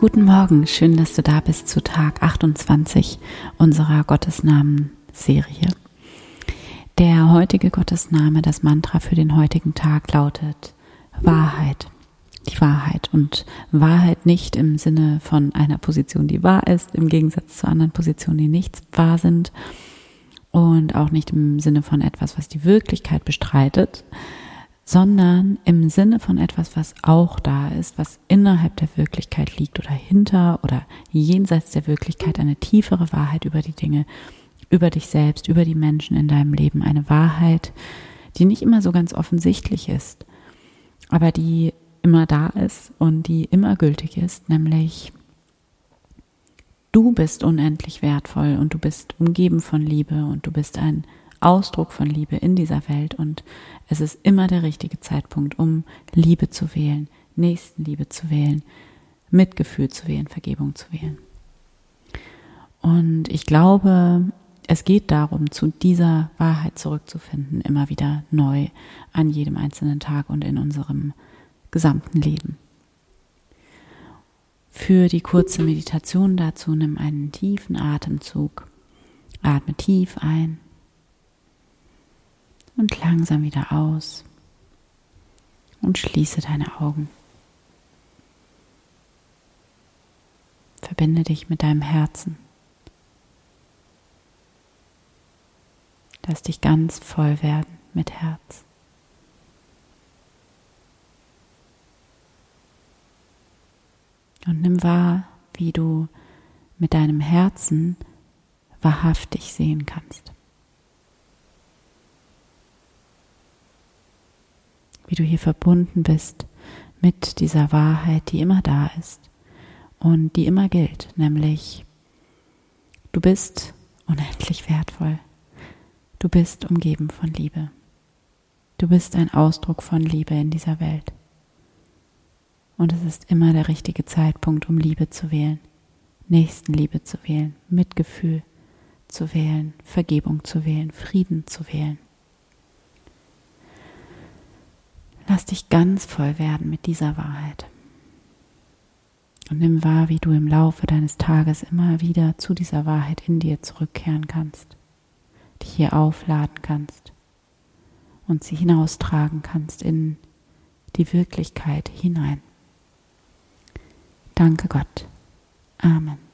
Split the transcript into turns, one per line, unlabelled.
Guten Morgen, schön, dass du da bist zu Tag 28 unserer Gottesnamen-Serie. Der heutige Gottesname, das Mantra für den heutigen Tag lautet Wahrheit. Die Wahrheit und Wahrheit nicht im Sinne von einer Position, die wahr ist, im Gegensatz zu anderen Positionen, die nicht wahr sind und auch nicht im Sinne von etwas, was die Wirklichkeit bestreitet, sondern im Sinne von etwas, was auch da ist, was innerhalb der Wirklichkeit liegt oder hinter oder jenseits der Wirklichkeit eine tiefere Wahrheit über die Dinge, über dich selbst, über die Menschen in deinem Leben, eine Wahrheit, die nicht immer so ganz offensichtlich ist, aber die immer da ist und die immer gültig ist, nämlich du bist unendlich wertvoll und du bist umgeben von Liebe und du bist ein Ausdruck von Liebe in dieser Welt und es ist immer der richtige Zeitpunkt, um Liebe zu wählen, Nächstenliebe zu wählen, Mitgefühl zu wählen, Vergebung zu wählen. Und ich glaube, es geht darum, zu dieser Wahrheit zurückzufinden, immer wieder neu an jedem einzelnen Tag und in unserem gesamten Leben. Für die kurze Meditation dazu nimm einen tiefen Atemzug. Atme tief ein und langsam wieder aus und schließe deine Augen. Verbinde dich mit deinem Herzen. Lass dich ganz voll werden mit Herz. Und nimm wahr, wie du mit deinem Herzen wahrhaftig sehen kannst. Wie du hier verbunden bist mit dieser Wahrheit, die immer da ist und die immer gilt, nämlich du bist unendlich wertvoll. Du bist umgeben von Liebe. Du bist ein Ausdruck von Liebe in dieser Welt. Und es ist immer der richtige Zeitpunkt, um Liebe zu wählen, Nächstenliebe zu wählen, Mitgefühl zu wählen, Vergebung zu wählen, Frieden zu wählen. Lass dich ganz voll werden mit dieser Wahrheit. Und nimm wahr, wie du im Laufe deines Tages immer wieder zu dieser Wahrheit in dir zurückkehren kannst, dich hier aufladen kannst und sie hinaustragen kannst in die Wirklichkeit hinein. Danke Gott. Amen.